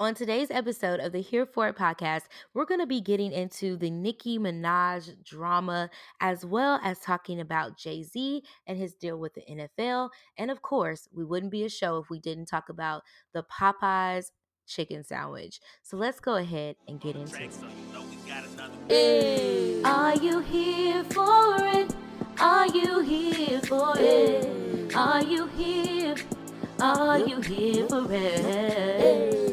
On today's episode of the Here For It podcast, we're going to be getting into the Nicki Minaj drama, as well as talking about Jay Z and his deal with the NFL. And of course, we wouldn't be a show if we didn't talk about the Popeyes chicken sandwich. So let's go ahead and get into it. Hey. Are you here for it? Are you here for it? Are you here? Are you here for it? Are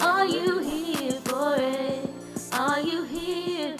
Are you here for it? Are you here?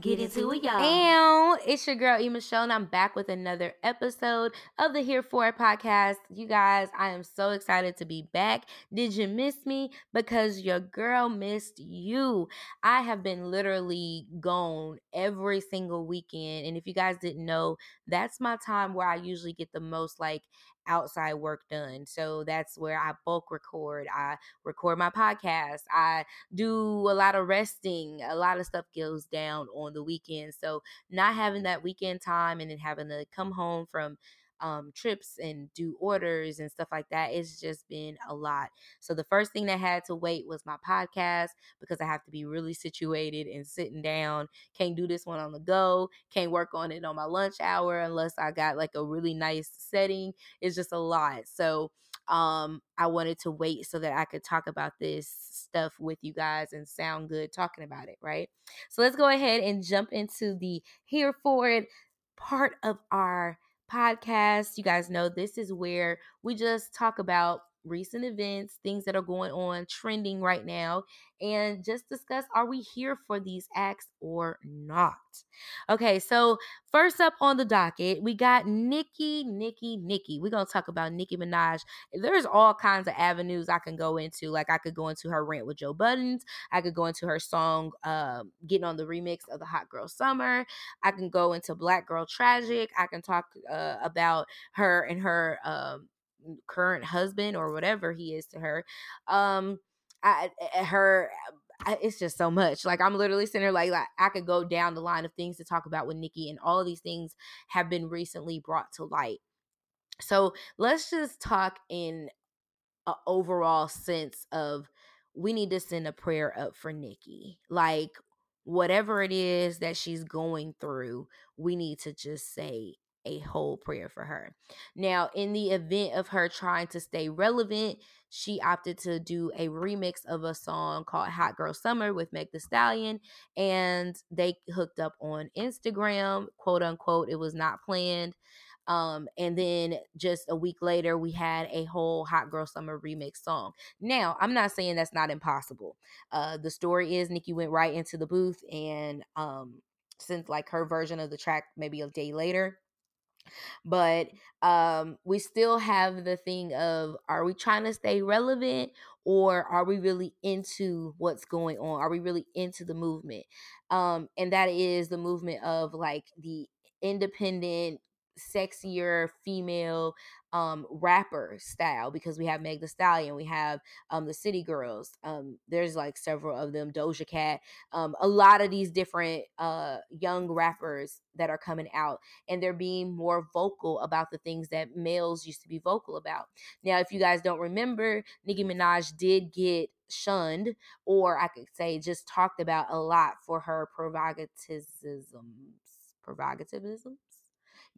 Get into it, y'all. It's your girl, Ema Show, and I'm back with another episode of the Here For It podcast. You guys, I am so excited to be back. Did you miss me? Because your girl missed you. I have been literally gone every single weekend. And if you guys didn't know, that's my time where I usually get the most like outside work done. So that's where I bulk record. I record my podcast. I do a lot of resting. A lot of stuff goes down on the weekend. So not having that weekend time and then having to come home from um, trips and do orders and stuff like that. It's just been a lot. So the first thing that had to wait was my podcast because I have to be really situated and sitting down. Can't do this one on the go. Can't work on it on my lunch hour unless I got like a really nice setting. It's just a lot. So um I wanted to wait so that I could talk about this stuff with you guys and sound good talking about it, right? So let's go ahead and jump into the here for it part of our podcast. You guys know this is where we just talk about recent events, things that are going on, trending right now, and just discuss are we here for these acts or not? Okay, so first up on the docket, we got Nicki, Nicki, Nicki. We're gonna talk about Nicki Minaj. There's all kinds of avenues I can go into. Like I could go into her rant with Joe Budden, I could go into her song, um, getting on the remix of the Hot Girl Summer. I can go into Black Girl Tragic. I can talk uh, about her and her um current husband or whatever he is to her. Um, I, her it's just so much. Like I'm literally sitting there like, like I could go down the line of things to talk about with Nicki, and all of these things have been recently brought to light. So let's just talk in an overall sense of we need to send a prayer up for Nicki. Like whatever it is that she's going through, we need to just say a whole prayer for her. Now, in the event of her trying to stay relevant, she opted to do a remix of a song called Hot Girl Summer with Meg The Stallion, and they hooked up on Instagram, quote unquote. It was not planned. Um, and then just a week later, we had a whole Hot Girl Summer remix song. Now, I'm not saying that's not impossible. Uh, the story is Nicki went right into the booth and um, sent like her version of the track maybe a day later but um we still have the thing of are we trying to stay relevant or are we really into what's going on? Are we really into the movement? Um and that is the movement of like the independent sexier female um rapper style because we have Meg the Stallion, we have um the City Girls. Um there's like several of them, Doja Cat, um a lot of these different uh young rappers that are coming out and they're being more vocal about the things that males used to be vocal about. Now, if you guys don't remember, Nicki Minaj did get shunned or I could say just talked about a lot for her provocativisms provocativism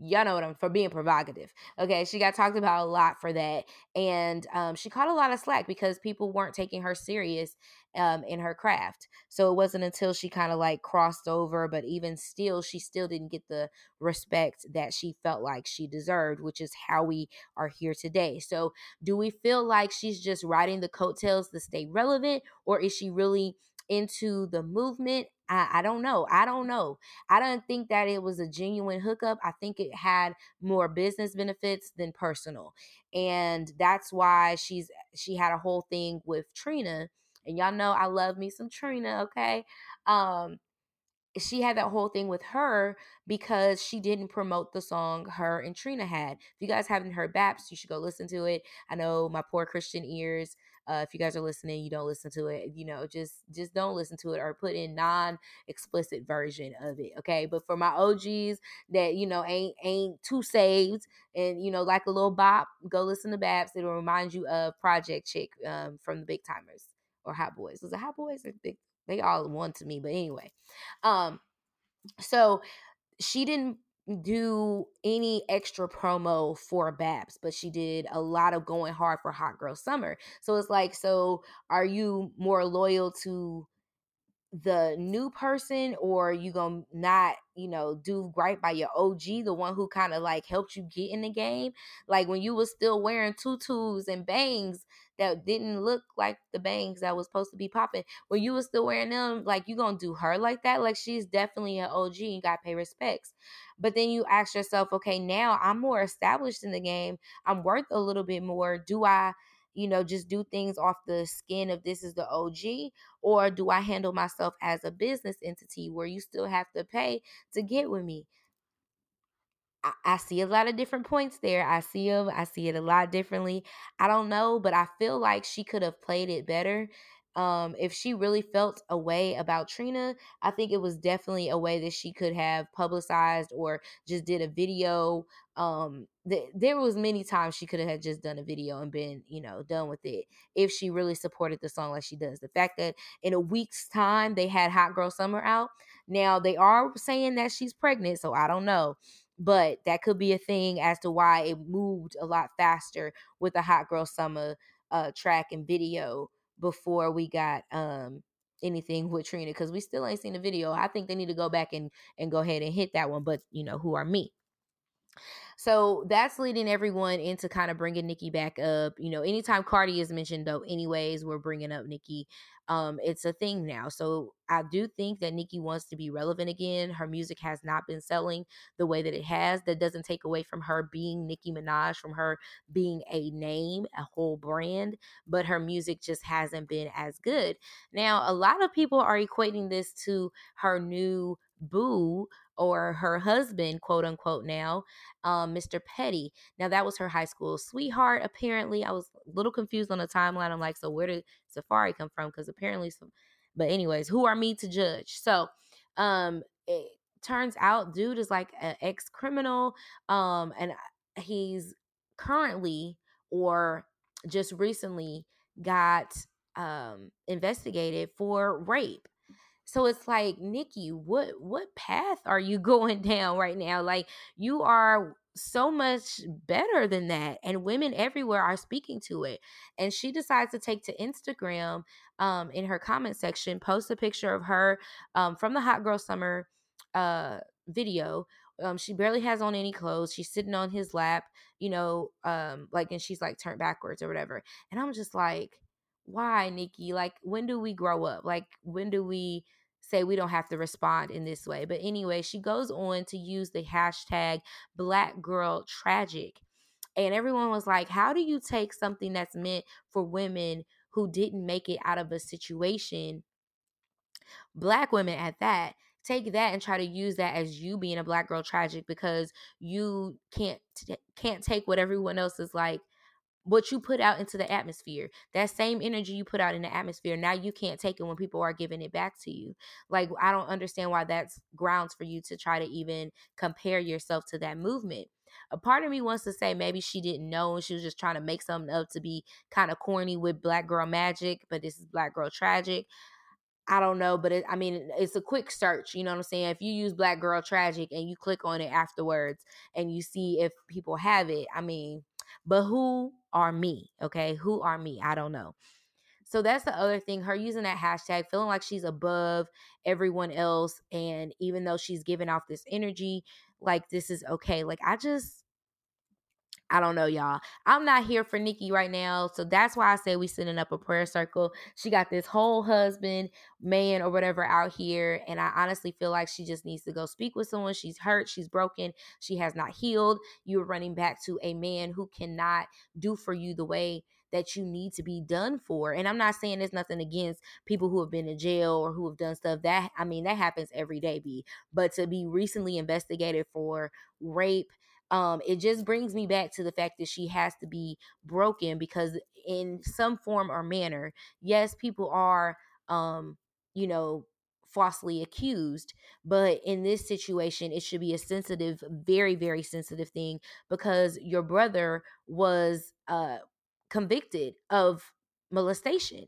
y'all know what I'm for being provocative. Okay, she got talked about a lot for that, and um, she caught a lot of slack because people weren't taking her serious um, in her craft. So it wasn't until she kind of like crossed over, but even still, she still didn't get the respect that she felt like she deserved, which is how we are here today. So, do we feel like she's just riding the coattails to stay relevant, or is she really into the movement I, I don't know. I don't know. I don't think that it was a genuine hookup. I think it had more business benefits than personal. And that's why she's she had a whole thing with Trina. And y'all know I love me some Trina, okay? Um she had that whole thing with her because she didn't promote the song her and Trina had. If you guys haven't heard Baps, you should go listen to it. I know my poor Christian ears. Uh, if you guys are listening, you don't listen to it. You know, just just don't listen to it or put in non-explicit version of it. Okay, but for my OGs that you know ain't ain't too saved and you know like a little bop, go listen to Baps. It'll remind you of Project Chick um, from the Big Tymers or Hot Boys. Was it Hot Boys or Big? They all one to me, but anyway. Um, so she didn't do any extra promo for Baps, but she did a lot of going hard for Hot Girl Summer. So it's like, so are you more loyal to the new person or you gonna not you know do right by your og the one who kind of like helped you get in the game like when you was still wearing tutus and bangs that didn't look like the bangs that was supposed to be popping. When you was still wearing them like you gonna do her like that? Like she's definitely an og you gotta pay respects. But then you ask yourself okay now i'm more established in the game. I'm worth a little bit more. Do i you know, just do things off the skin of this is the OG? Or do I handle myself as a business entity where you still have to pay to get with me? I, see a lot of different points there. I see them. I see it a lot differently. I don't know, but I feel like she could have played it better um, if she really felt a way about Trina, I think it was definitely a way that she could have publicized or just did a video. Um, th- there was many times she could have just done a video and been, you know, done with it if she really supported the song like she does. The fact that in a week's time they had Hot Girl Summer out. Now they are saying that she's pregnant, so I don't know but that could be a thing as to why it moved a lot faster with the hot girl summer uh track and video before we got um anything with Trina because we still ain't seen the video. I think they need to go back and and go ahead and hit that one. But you know, who are me? So that's leading everyone into kind of bringing Nicki back up. You know, anytime Cardi is mentioned, though, anyways, we're bringing up Nicki. Um, it's a thing now. So I do think that Nicki wants to be relevant again. Her music has not been selling the way that it has. That doesn't take away from her being Nicki Minaj, from her being a name, a whole brand, but her music just hasn't been as good. Now, a lot of people are equating this to her new boo or her husband, quote unquote, now, um, Mr. Petty. Now, that was her high school sweetheart, apparently. I was a little confused on the timeline. I'm like, so where did Safaree come from? Because apparently, some, but anyways, who are me to judge? So, um, it turns out dude is like an ex criminal, um, and he's currently or just recently got um investigated for rape so it's like, Nicki, what what path are you going down right now? Like you are so much better than that and women everywhere are speaking to it and she decides to take to instagram um, in her comment section post a picture of her um, from the hot girl summer uh, video um, she barely has on any clothes she's sitting on his lap you know um, like and she's like turned backwards or whatever and i'm just like why nikki like when do we grow up like when do we say we don't have to respond in this way. But anyway, she goes on to use the hashtag black girl tragic. And everyone was like, how do you take something that's meant for women who didn't make it out of a situation, black women at that, take that and try to use that as you being a black girl tragic because you can't can't take what everyone else is like what you put out into the atmosphere that same energy you put out in the atmosphere now you can't take it when people are giving it back to you like i don't understand why that's grounds for you to try to even compare yourself to that movement a part of me wants to say maybe she didn't know and she was just trying to make something up to be kind of corny with black girl magic but this is black girl tragic I don't know, but it, I mean, it's a quick search. You know what I'm saying? If you use Black Girl Tragic and you click on it afterwards and you see if people have it, I mean, but who are me? Okay. Who are me? I don't know. So that's the other thing. Her using that hashtag, feeling like she's above everyone else. And even though she's giving off this energy, like this is okay. Like I just, I don't know, y'all. I'm not here for Nicki right now. So that's why I say we sending up a prayer circle. She got this whole husband, man, or whatever out here. And I honestly feel like she just needs to go speak with someone. She's hurt. She's broken. She has not healed. You're running back to a man who cannot do for you the way that you need to be done for. And I'm not saying there's nothing against people who have been in jail or who have done stuff that I mean that happens every day, B. But to be recently investigated for rape um it just brings me back to the fact that she has to be broken because in some form or manner yes people are um you know falsely accused. But in this situation, it should be a sensitive, very, very sensitive thing because your brother was uh, convicted of molestation.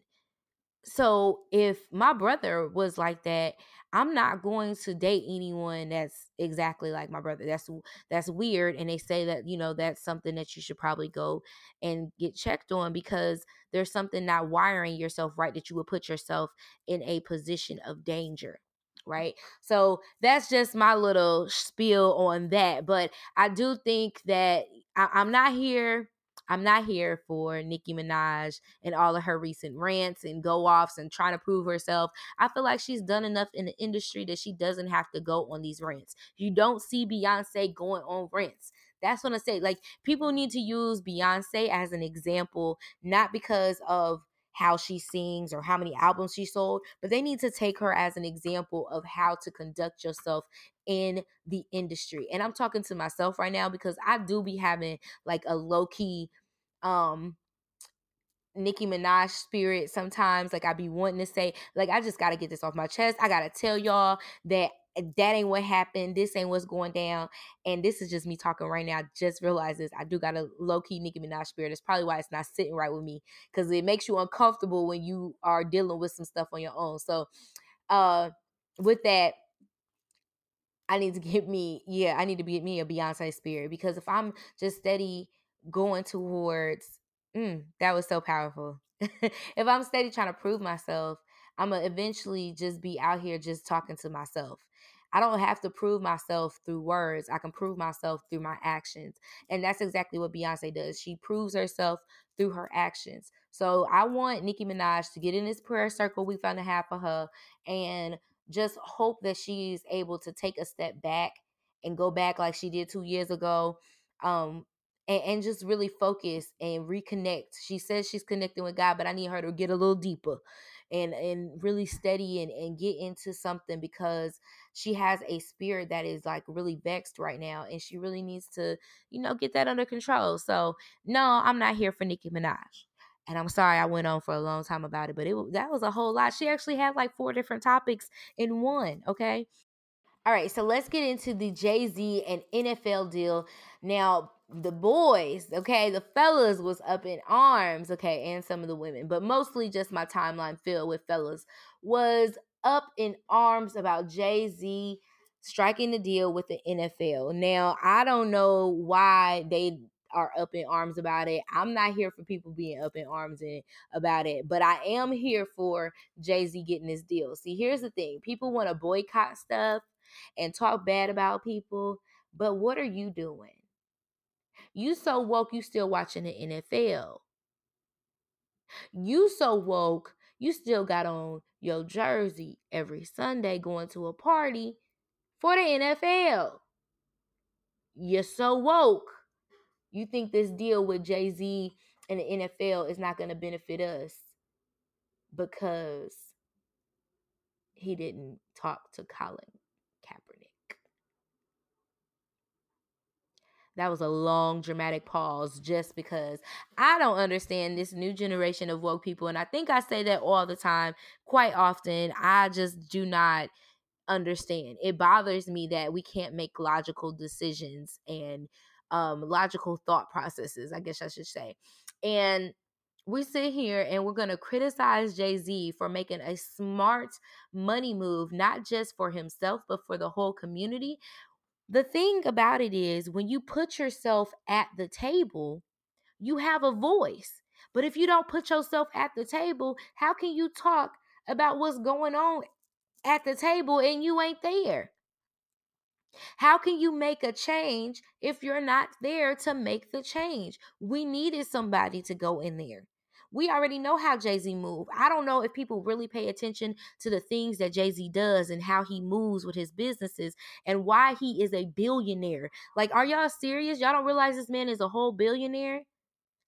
So if my brother was like that, I'm not going to date anyone that's exactly like my brother. That's that's weird and they say that, you know, that's something that you should probably go and get checked on because there's something not wiring yourself right that you would put yourself in a position of danger right? So that's just my little spiel on that. But I do think that I, am not here I'm not here for Nicki Minaj and all of her recent rants and go offs and trying to prove herself. I feel like she's done enough in the industry that she doesn't have to go on these rants. You don't see Beyonce going on rants. That's what I say. Like people need to use Beyonce as an example, not because of how she sings or how many albums she sold, but they need to take her as an example of how to conduct yourself in the industry. And I'm talking to myself right now because I do be having like a low key um Nicki Minaj spirit sometimes. Like I be wanting to say, like, I just gotta get this off my chest. I gotta tell y'all that that ain't what happened. This ain't what's going down. And this is just me talking right now. I just realized this. I do got a low key Nicki Minaj spirit. It's probably why it's not sitting right with me because it makes you uncomfortable when you are dealing with some stuff on your own. So, uh, with that, I need to get me, yeah, I need to get me a Beyonce spirit because if I'm just steady going towards mm, that was so powerful. if I'm steady trying to prove myself, I'm gonna eventually just be out here just talking to myself. I don't have to prove myself through words. I can prove myself through my actions. And that's exactly what Beyonce does. She proves herself through her actions. So I want Nicki Minaj to get in this prayer circle we found a half of her and just hope that she's able to take a step back and go back like she did two years ago um, and, and just really focus and reconnect. She says she's connecting with God, but I need her to get a little deeper and and really steady and, and get into something because she has a spirit that is like really vexed right now and she really needs to, you know, get that under control. So no, I'm not here for Nicki Minaj. And I'm sorry I went on for a long time about it, but it that was a whole lot. She actually had like four different topics in one, okay? All right, so let's get into the Jay Z and NFL deal. Now, the boys, okay, the fellas was up in arms, okay, and some of the women, but mostly just my timeline filled with fellas was up in arms about Jay Z striking the deal with the NFL. Now, I don't know why they are up in arms about it. I'm not here for people being up in arms in, about it, but I am here for Jay Z getting this deal. See, here's the thing people want to boycott stuff and talk bad about people, but what are you doing? You so woke, you still watching the NFL. You so woke, you still got on your jersey every Sunday going to a party for the NFL. You're so woke. You think this deal with Jay Z and the NFL is not going to benefit us because he didn't talk to Colin That was a long, dramatic pause just because I don't understand this new generation of woke people. And I think I say that all the time, quite often. I just do not understand. It bothers me that we can't make logical decisions and um, logical thought processes, I guess I should say. And we sit here and we're going to criticize Jay Z for making a smart money move, not just for himself, but for the whole community the thing about it is, when you put yourself at the table, you have a voice. But if you don't put yourself at the table, how can you talk about what's going on at the table and you ain't there? How can you make a change if you're not there to make the change? We needed somebody to go in there. We already know how Jay Z move. I don't know if people really pay attention to the things that Jay Z does and how he moves with his businesses and why he is a billionaire. Like, are y'all serious? Y'all don't realize this man is a whole billionaire?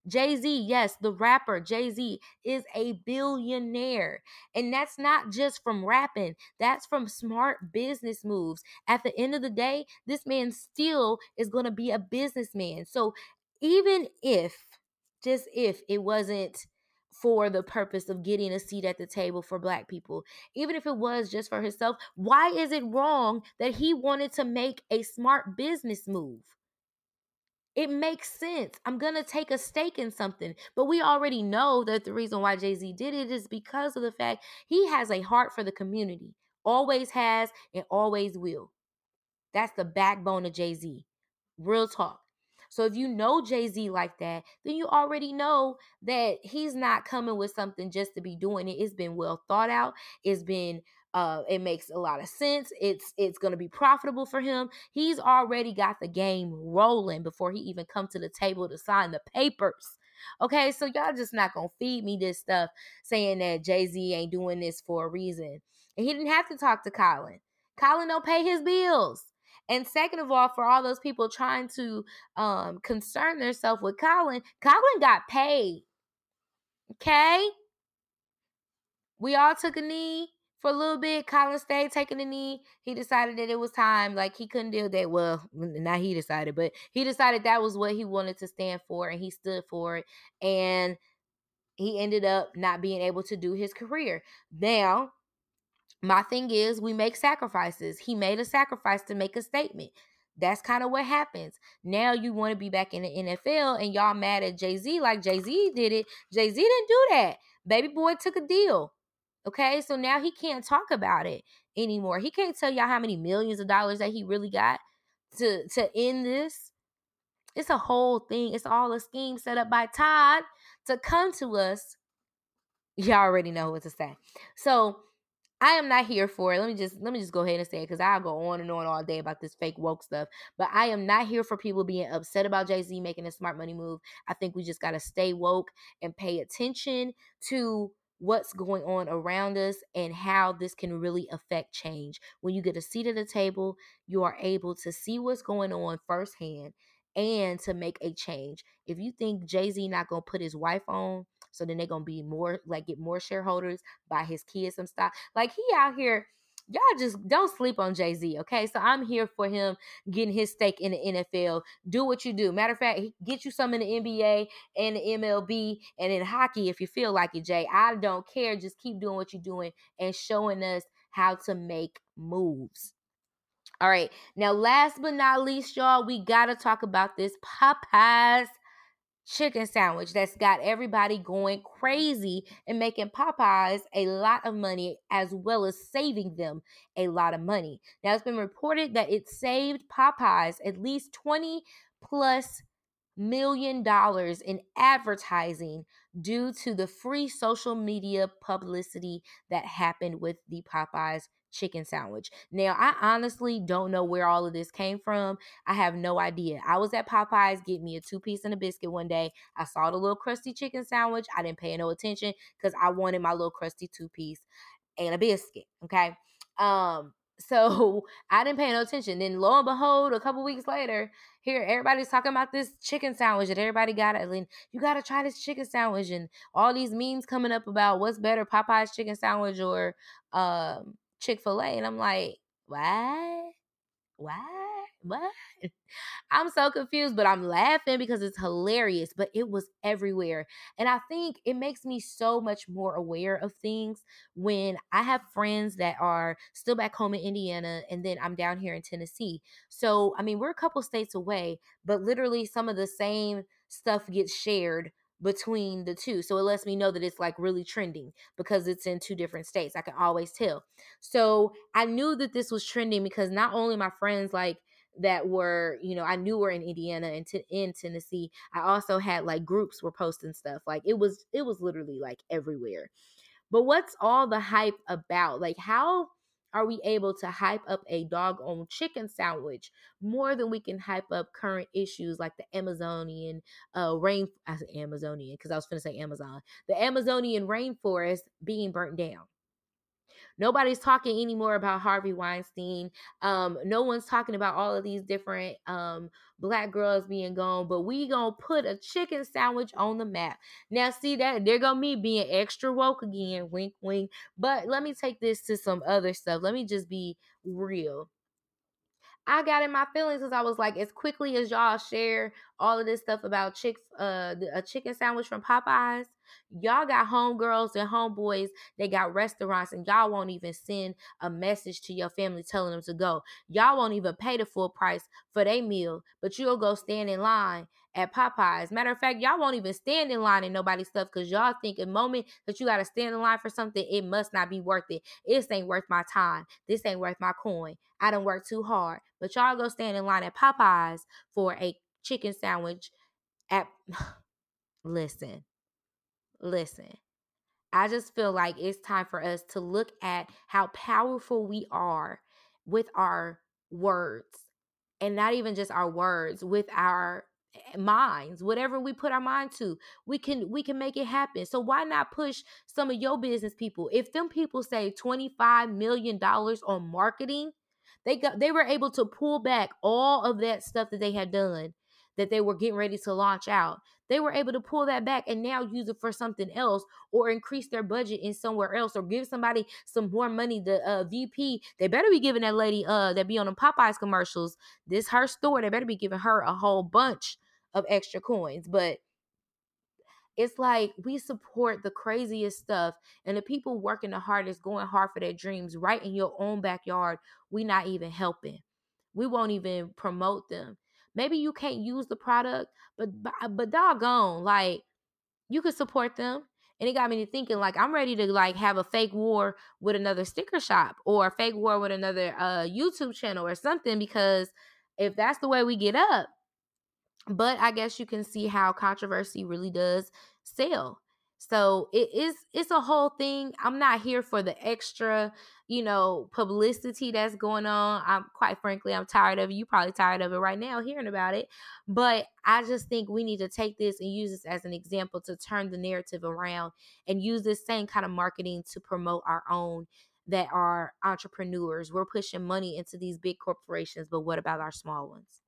Jay Z, yes, the rapper Jay Z is a billionaire. And that's not just from rapping, that's from smart business moves. At the end of the day, this man still is going to be a businessman. So even if, just if it wasn't for the purpose of getting a seat at the table for black people, even if it was just for himself, why is it wrong that he wanted to make a smart business move? It makes sense. I'm going to take a stake in something. But we already know that the reason why Jay Z did it is because of the fact he has a heart for the community, always has and always will. That's the backbone of Jay Z. Real talk. So if you know Jay Z like that, then you already know that he's not coming with something just to be doing it. It's been well thought out. It's been uh, it makes a lot of sense. It's it's going to be profitable for him. He's already got the game rolling before he even come to the table to sign the papers. Okay, so y'all just not gonna feed me this stuff saying that Jay Z ain't doing this for a reason. And he didn't have to talk to Colin. Colin don't pay his bills. And second of all, for all those people trying to um, concern themselves with Colin, Colin got paid. Okay? We all took a knee for a little bit. Colin stayed taking a knee. He decided that it was time. Like he couldn't deal that. Well, not he decided, but he decided that was what he wanted to stand for, and he stood for it. And he ended up not being able to do his career. Now, my thing is we make sacrifices. He made a sacrifice to make a statement. That's kind of what happens. Now you want to be back in the NFL and y'all mad at Jay Z like Jay Z did it. Jay Z didn't do that. Baby boy took a deal. Okay, so now he can't talk about it anymore. He can't tell y'all how many millions of dollars that he really got to to end this. It's a whole thing. It's all a scheme set up by Todd to come to us. Y'all already know what to say. So I am not here for it. Let me just let me just go ahead and say it because I'll go on and on all day about this fake woke stuff. But I am not here for people being upset about Jay Z making a smart money move. I think we just gotta stay woke and pay attention to what's going on around us and how this can really affect change. When you get a seat at the table, you are able to see what's going on firsthand and to make a change. If you think Jay Z not gonna put his wife on so then they're gonna be more like get more shareholders, buy his kids some stock. Like he out here y'all just don't sleep on Jay Z, okay? So I'm here for him getting his stake in the NFL. Do what you do. Matter of fact, get you some in the NBA and the MLB and in hockey if you feel like it, Jay. I don't care. Just keep doing what you're doing and showing us how to make moves. All right. Now, last but not least, y'all, we got to talk about this Popeyes chicken sandwich that's got everybody going crazy and making Popeyes a lot of money as well as saving them a lot of money. Now, it's been reported that it saved Popeyes at least 20 plus million dollars in advertising due to the free social media publicity that happened with the Popeyes chicken sandwich. Now, I honestly don't know where all of this came from. I have no idea. I was at Popeyes get me a two piece and a biscuit one day. I saw the little crusty chicken sandwich. I didn't pay no attention because I wanted my little crusty two piece and a biscuit. Okay. Um, so I didn't pay no attention. Then lo and behold, a couple weeks later, here everybody's talking about this chicken sandwich that everybody got. And you gotta try this chicken sandwich and all these memes coming up about what's better, Popeye's chicken sandwich or um Chick fil A. And I'm like, what? What? What? I'm so confused, but I'm laughing because it's hilarious, but it was everywhere. And I think it makes me so much more aware of things when I have friends that are still back home in Indiana and then I'm down here in Tennessee. So, I mean, we're a couple states away, but literally some of the same stuff gets shared between the two. So it lets me know that it's like really trending because it's in two different states. I can always tell. So I knew that this was trending because not only my friends like that were, you know, I knew were in Indiana and t- in Tennessee. I also had like groups were posting stuff. Like it was it was literally like everywhere. But what's all the hype about? Like how are we able to hype up a dog on chicken sandwich more than we can hype up current issues like the Amazonian uh rain I said Amazonian because I was gonna say Amazon, the Amazonian rainforest being burnt down? Nobody's talking anymore about Harvey Weinstein. Um, no one's talking about all of these different um, black girls being gone, but we gonna put a chicken sandwich on the map. Now, see that they're gonna me being extra woke again, wink, wink. But let me take this to some other stuff. Let me just be real. I got in my feelings because I was like, as quickly as y'all share all of this stuff about chicks, uh, a chicken sandwich from Popeyes, y'all got homegirls and homeboys. They got restaurants, and y'all won't even send a message to your family telling them to go. Y'all won't even pay the full price for their meal, but you'll go stand in line at Popeyes. Matter of fact, y'all won't even stand in line in nobody's stuff because y'all think a moment that you got to stand in line for something, it must not be worth it. This ain't worth my time. This ain't worth my coin. I don't work too hard. But y'all go stand in line at Popeyes for a chicken sandwich at listen. Listen. I just feel like it's time for us to look at how powerful we are with our words and not even just our words with our eh, minds whatever we put our mind to we can we can make it happen so why not push some of your business people if them people say 25 million dollars on marketing they got they were able to pull back all of that stuff that they had done that they were getting ready to launch out they were able to pull that back and now use it for something else or increase their budget in somewhere else or give somebody some more money the uh, vp they better be giving that lady uh that be on the popeyes commercials this her store they better be giving her a whole bunch of extra coins. But it's like we support the craziest stuff and the people working the hardest, going hard for their dreams right in your own backyard. We not even helping. We won't even promote them. Maybe you can't use the product, but but doggone, like you could support them. And it got me to thinking, like, I'm ready to like have a fake war with another sticker shop or a fake war with another uh YouTube channel or something, because if that's the way we get up, but I guess you can see how controversy really does sell. So it is it's a whole thing. I'm not here for the extra, you know, publicity that's going on. I'm quite frankly, I'm tired of it. You probably tired of it right now hearing about it. But I just think we need to take this and use this as an example to turn the narrative around and use this same kind of marketing to promote our own that are entrepreneurs. We're pushing money into these big corporations, but what about our small ones?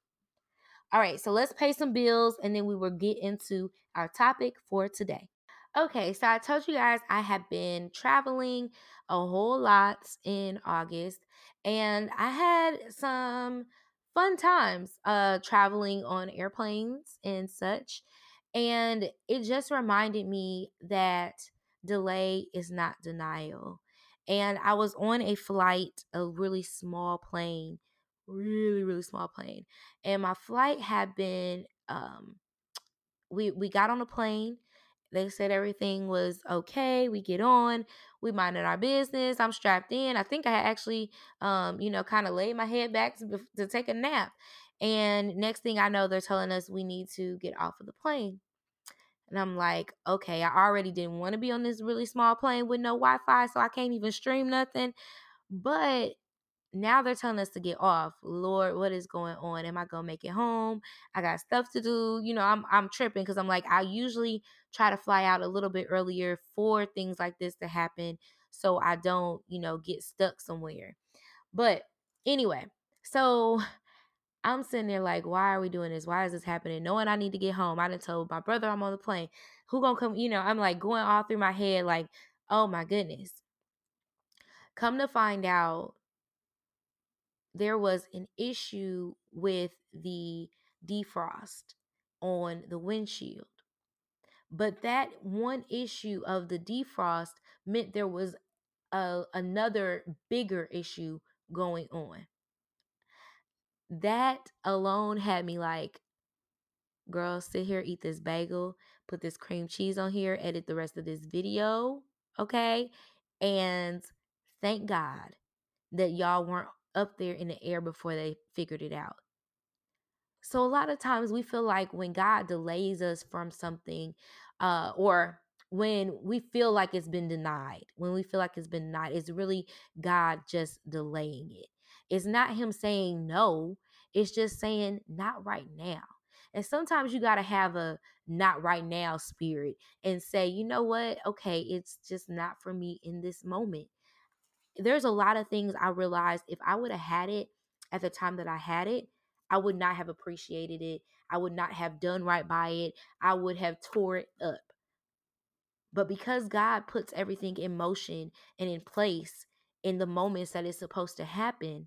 All right, so let's pay some bills and then we will get into our topic for today. Okay, so I told you guys I have been traveling a whole lot in August and I had some fun times uh traveling on airplanes and such. And it just reminded me that delay is not denial. And I was on a flight, a really small plane really really small plane and my flight had been um we we got on a plane they said everything was okay we get on we minded our business i'm strapped in i think i actually um you know kind of laid my head back to, to take a nap and next thing i know they're telling us we need to get off of the plane and I'm like, okay, I already didn't want to be on this really small plane with no Wi Fi, so I can't even stream nothing. But now they're telling us to get off. Lord, what is going on? Am I gonna make it home? I got stuff to do. You know, I'm I'm tripping because I'm like, I usually try to fly out a little bit earlier for things like this to happen so I don't, you know, get stuck somewhere. But anyway, so I'm sitting there like, why are we doing this? Why is this happening? Knowing I need to get home. I done told my brother I'm on the plane. Who gonna come? You know, I'm like going all through my head, like, oh my goodness. Come to find out, there was an issue with the defrost on the windshield. But that one issue of the defrost meant there was a, another bigger issue going on. That alone had me like, girl, sit here, eat this bagel, put this cream cheese on here, edit the rest of this video, okay? And thank God that y'all weren't up there in the air before they figured it out. So a lot of times we feel like when God delays us from something, uh, or when we feel like it's been denied, when we feel like it's been denied, it's really God just delaying it. It's not Him saying no, it's just saying not right now. And sometimes you got to have a not right now spirit and say, you know what? Okay, it's just not for me in this moment. There's a lot of things I realized if I would have had it at the time that I had it, I would not have appreciated it. I would not have done right by it. I would have tore it up. But because God puts everything in motion and in place in the moments that it's supposed to happen,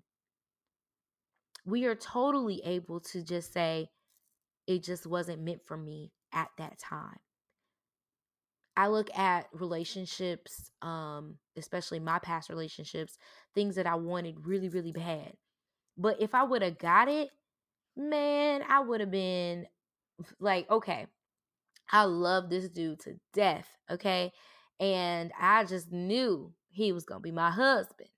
we are totally able to just say, it just wasn't meant for me at that time. I look at relationships, um, especially my past relationships, things that I wanted really, really bad. But if I would have got it, man, I would have been like, okay, I love this dude to death, okay? And I just knew he was going to be my husband.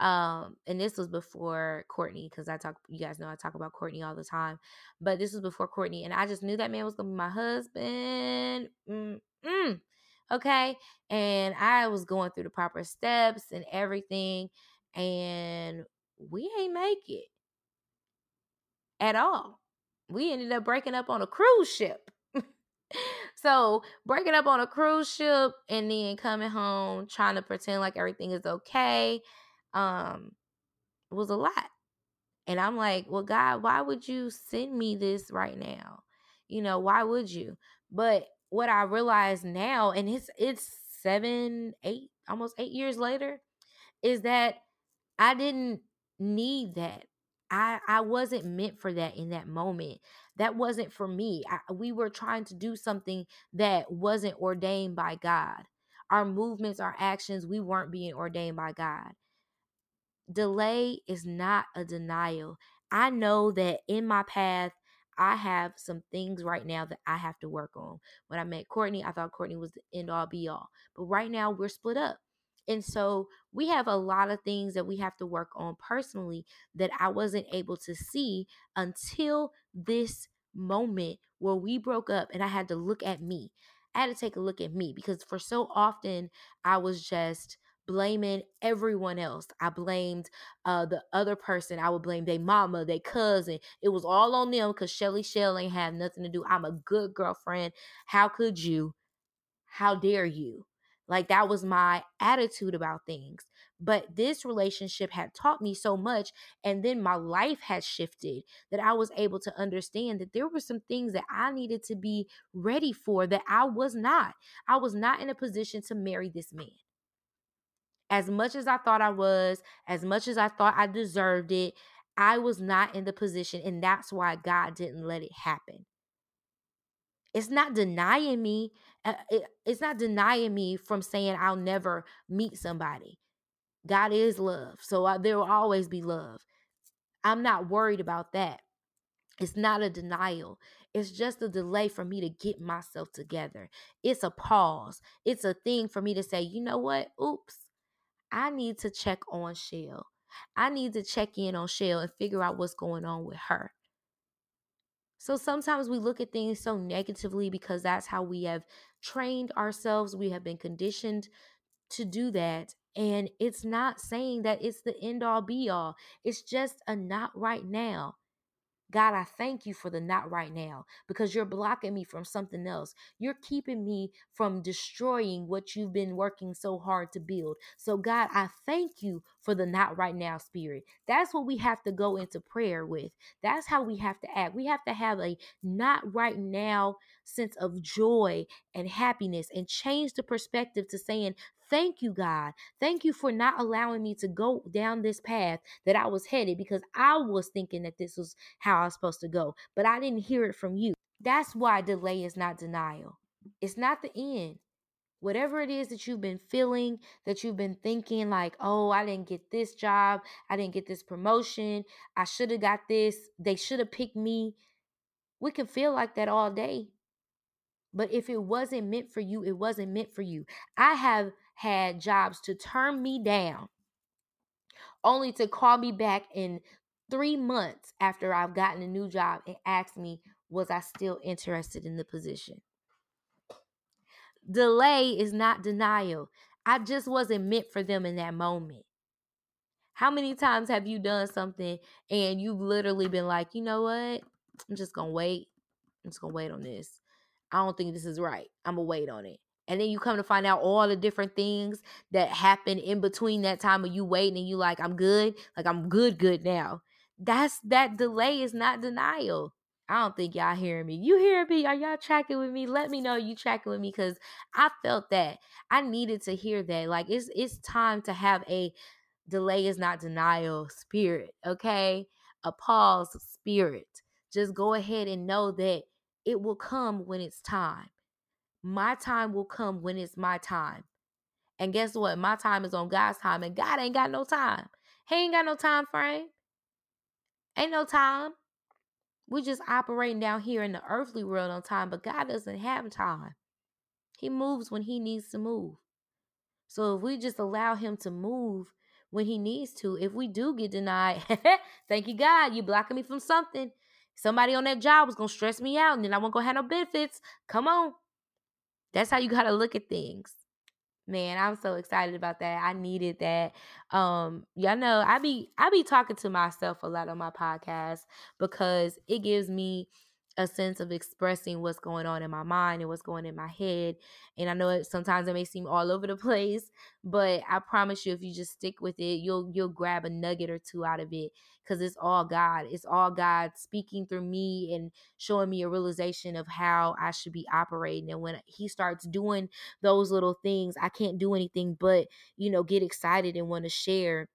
Um, and this was before Courtney, because I talk, you guys know I talk about Courtney all the time, but this was before Courtney, and I just knew that man was gonna be my husband. Mm-mm. Okay, and I was going through the proper steps and everything, and we ain't make it at all. We ended up breaking up on a cruise ship. so breaking up on a cruise ship and then coming home trying to pretend like everything is okay um was a lot and i'm like well god why would you send me this right now you know why would you but what i realize now and it's it's seven eight almost eight years later is that i didn't need that I, I wasn't meant for that in that moment. That wasn't for me. I, we were trying to do something that wasn't ordained by God. Our movements, our actions, we weren't being ordained by God. Delay is not a denial. I know that in my path, I have some things right now that I have to work on. When I met Courtney, I thought Courtney was the end all be all. But right now, we're split up. And so we have a lot of things that we have to work on personally that I wasn't able to see until this moment where we broke up and I had to look at me. I had to take a look at me because for so often I was just blaming everyone else. I blamed uh, the other person. I would blame their mama, their cousin. It was all on them because Shelly Shell ain't had nothing to do. I'm a good girlfriend. How could you? How dare you? Like that was my attitude about things. But this relationship had taught me so much. And then my life had shifted that I was able to understand that there were some things that I needed to be ready for that I was not. I was not in a position to marry this man. As much as I thought I was, as much as I thought I deserved it, I was not in the position. And that's why God didn't let it happen. It's not denying me. Uh, it's not denying me from saying I'll never meet somebody. God is love. So I, there will always be love. I'm not worried about that. It's not a denial. It's just a delay for me to get myself together. It's a pause. It's a thing for me to say, you know what? Oops. I need to check on Shell. I need to check in on Shell and figure out what's going on with her. So sometimes we look at things so negatively because that's how we have trained ourselves. We have been conditioned to do that. And it's not saying that it's the end all be all, it's just a not right now. God, I thank you for the not right now because you're blocking me from something else. You're keeping me from destroying what you've been working so hard to build. So, God, I thank you for the not right now spirit. That's what we have to go into prayer with. That's how we have to act. We have to have a not right now sense of joy and happiness and change the perspective to saying, Thank you, God. Thank you for not allowing me to go down this path that I was headed because I was thinking that this was how I was supposed to go, but I didn't hear it from you. That's why delay is not denial. It's not the end. Whatever it is that you've been feeling, that you've been thinking, like, oh, I didn't get this job, I didn't get this promotion, I should have got this, they should have picked me. We can feel like that all day. But if it wasn't meant for you, it wasn't meant for you. I have had jobs to turn me down only to call me back in three months after I've gotten a new job and ask me, was I still interested in the position? Delay is not denial. I just wasn't meant for them in that moment. How many times have you done something and you've literally been like, you know what? I'm just going to wait. I'm just going to wait on this. I don't think this is right. I'm going to wait on it. And then you come to find out all the different things that happen in between that time of you waiting and you like, I'm good. Like I'm good, good now. That's that delay is not denial. I don't think y'all hearing me. You hearing me? Are y'all tracking with me? Let me know you tracking with me because I felt that. I needed to hear that. Like it's it's time to have a delay is not denial spirit, okay? A pause spirit. Just go ahead and know that it will come when it's time. My time will come when it's my time. And guess what? My time is on God's time, and God ain't got no time. He ain't got no time frame. Ain't no time. We're just operating down here in the earthly world on time, but God doesn't have time. He moves when He needs to move. So if we just allow Him to move when He needs to, if we do get denied, thank you, God, you blocking me from something. Somebody on that job was gonna stress me out, and then I won't go have no benefits. Come on. That's how you gotta look at things. Man i'm so excited about that. I needed that. Um y'all know i be i be talking to myself a lot on my podcast because it gives me a sense of expressing what's going on in my mind and what's going in my head. And I know it sometimes it may seem all over the place, but I promise you if you just stick with it, you'll you'll grab a nugget or two out of it cuz it's all God. It's all God speaking through me and showing me a realization of how I should be operating and when he starts doing those little things, I can't do anything but, you know, get excited and want to share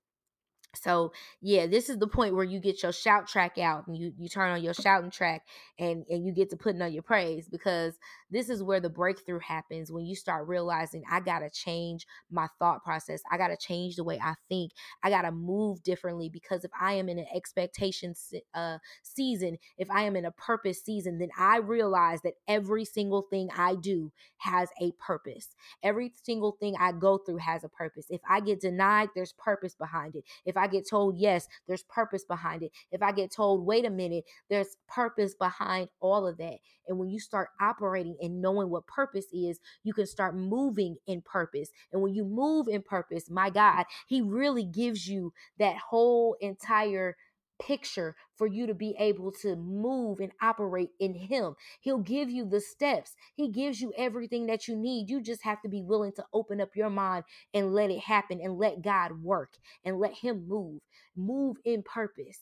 so yeah this is the point where you get your shout track out and you you turn on your shouting track and and you get to putting on your praise because this is where the breakthrough happens when you start realizing i gotta change my thought process. I gotta change the way i think. I gotta move differently because if i am in an expectation uh, season if i am in a purpose season then i realize that every single thing i do has a purpose. Every single thing i go through has a purpose. If i get denied there's purpose behind it. If I get told yes, there's purpose behind it. If I get told, wait a minute, there's purpose behind all of that. And when you start operating and knowing what purpose is, you can start moving in purpose. And when you move in purpose, my God, He really gives you that whole entire picture for you to be able to move and operate in Him. He'll give you the steps, He gives you everything that you need. You just have to be willing to open up your mind and let it happen and let God work and let Him move. Move in purpose.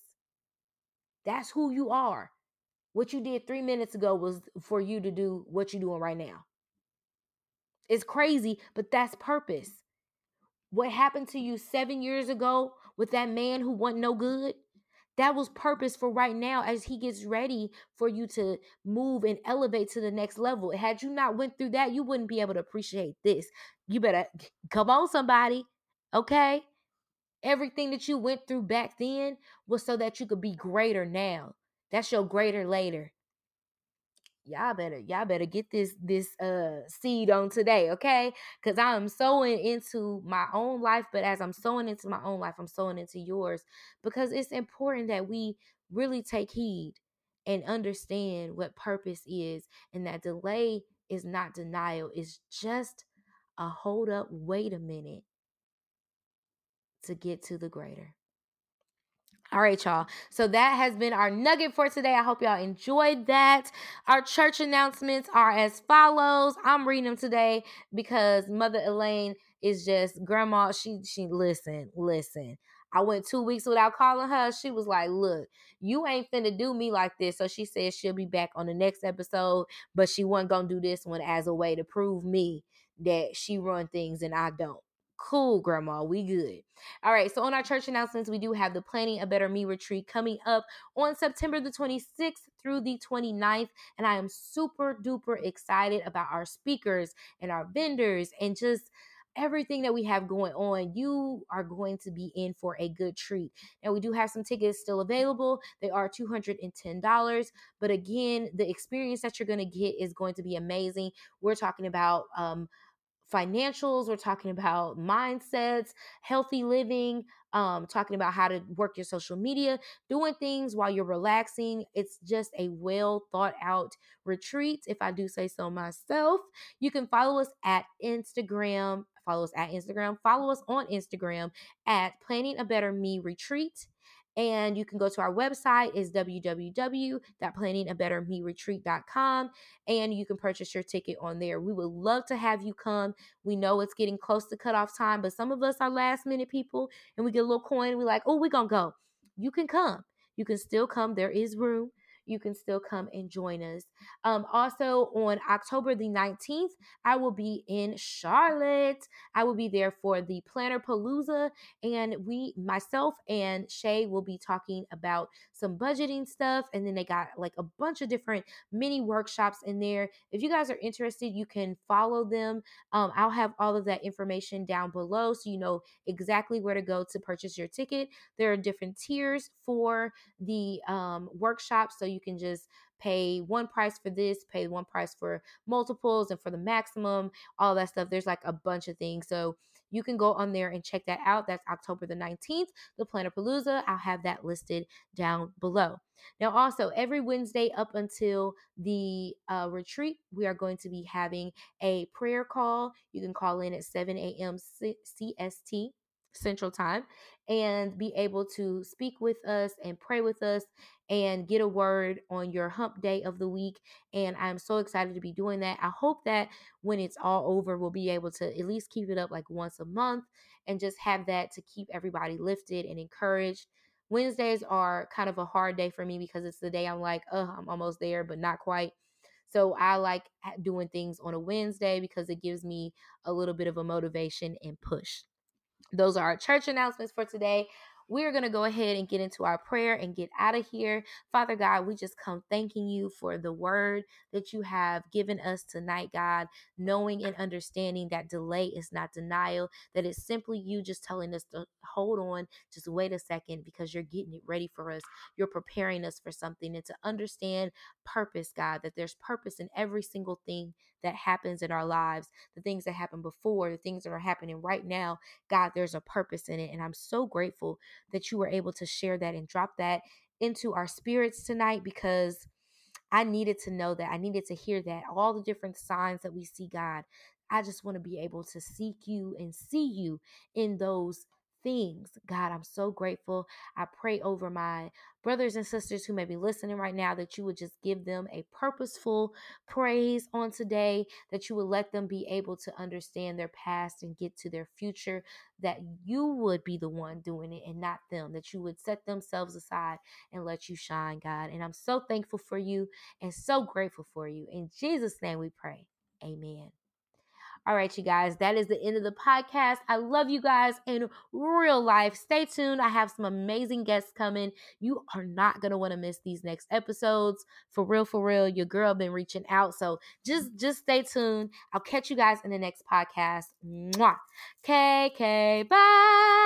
That's who you are. What you did three minutes ago was for you to do what you're doing right now. It's crazy, but that's purpose. What happened to you seven years ago with that man who wasn't no good? That was purpose for right now as he gets ready for you to move and elevate to the next level. Had you not went through that you wouldn't be able to appreciate this. You better come on somebody okay? Everything that you went through back then was so that you could be greater now. That's your greater later y'all better y'all better get this this uh seed on today okay? Because i'm sowing into my own life but as i'm sowing into my own life i'm sowing into yours because it's important that we really take heed and understand what purpose is and that delay is not denial it's just a hold up wait a minute to get to the greater all right, y'all. So that has been our nugget for today. I hope y'all enjoyed that. Our church announcements are as follows. I'm reading them today because Mother Elaine is just grandma. She she listen, listen. I went two weeks without calling her. She was like, Look, you ain't finna do me like this. So she said she'll be back on the next episode, but she wasn't gonna do this one as a way to prove me that she run things and I don't. Cool, Grandma. We good. All right. So, on our church announcements, we do have the Planning a Better Me retreat coming up on September the 26th through the 29th. And I am super duper excited about our speakers and our vendors and just everything that we have going on, you are going to be in for a good treat. And we do have some tickets still available. They are $210. But again, the experience that you're going to get is going to be amazing. We're talking about um, financials, we're talking about mindsets, healthy living, um, talking about how to work your social media, doing things while you're relaxing. It's just a well thought out retreat, if I do say so myself. You can follow us at Instagram. Follow us at Instagram. Follow us on Instagram at Planning a Better Me Retreat And you can go to our website is www.planningabettermeretreat.com and you can purchase your ticket on there. We would love to have you come. We know it's getting close to cutoff time, but some of us are last minute people and we get a little coin and we're like, oh, we're gonna go. You can come. You can still come. There is room you can still come and join us. Um, also, on October the 19th, I will be in Charlotte. I will be there for the Planner Palooza, and we, myself and Shay, will be talking about some budgeting stuff. And then they got like a bunch of different mini workshops in there. If you guys are interested, you can follow them. Um, I'll have all of that information down below so you know exactly where to go to purchase your ticket. There are different tiers for the um, so you can just pay one price for this, pay one price for multiples and for the maximum, all that stuff. There's like a bunch of things. So you can go on there and check that out. That's October the 19th, the Planner Palooza. I'll have that listed down below. Now, also, every Wednesday up until the uh, retreat, we are going to be having a prayer call. You can call in at 7 a.m. CST. Central Time and be able to speak with us and pray with us and get a word on your hump day of the week. And I'm so excited to be doing that. I hope that when it's all over, we'll be able to at least keep it up like once a month and just have that to keep everybody lifted and encouraged. Wednesdays are kind of a hard day for me because it's the day I'm like, oh, I'm almost there, but not quite. So I like doing things on a Wednesday because it gives me a little bit of a motivation and push. Those are our church announcements for today we're going to go ahead and get into our prayer and get out of here. Father God, we just come thanking you for the word that you have given us tonight, God, knowing and understanding that delay is not denial, that it's simply you just telling us to hold on, just wait a second because you're getting it ready for us. You're preparing us for something and to understand purpose, God, that there's purpose in every single thing that happens in our lives, the things that happened before, the things that are happening right now. God, there's a purpose in it. And I'm so grateful that you were able to share that and drop that into our spirits tonight because I needed to know that. I needed to hear that. All the different signs that we see, God. I just want to be able to seek you and see you in those things. God, I'm so grateful. I pray over my brothers and sisters who may be listening right now that you would just give them a purposeful praise on today, that you would let them be able to understand their past and get to their future, that you would be the one doing it and not them, that you would set themselves aside and let you shine, God. And I'm so thankful for you and so grateful for you. In Jesus' name we pray. Amen. All right, you guys, that is the end of the podcast. I love you guys in real life. Stay tuned. I have some amazing guests coming. You are not going to want to miss these next episodes. For real, for real, your girl been reaching out. So just just stay tuned. I'll catch you guys in the next podcast. Mwah. KK, bye.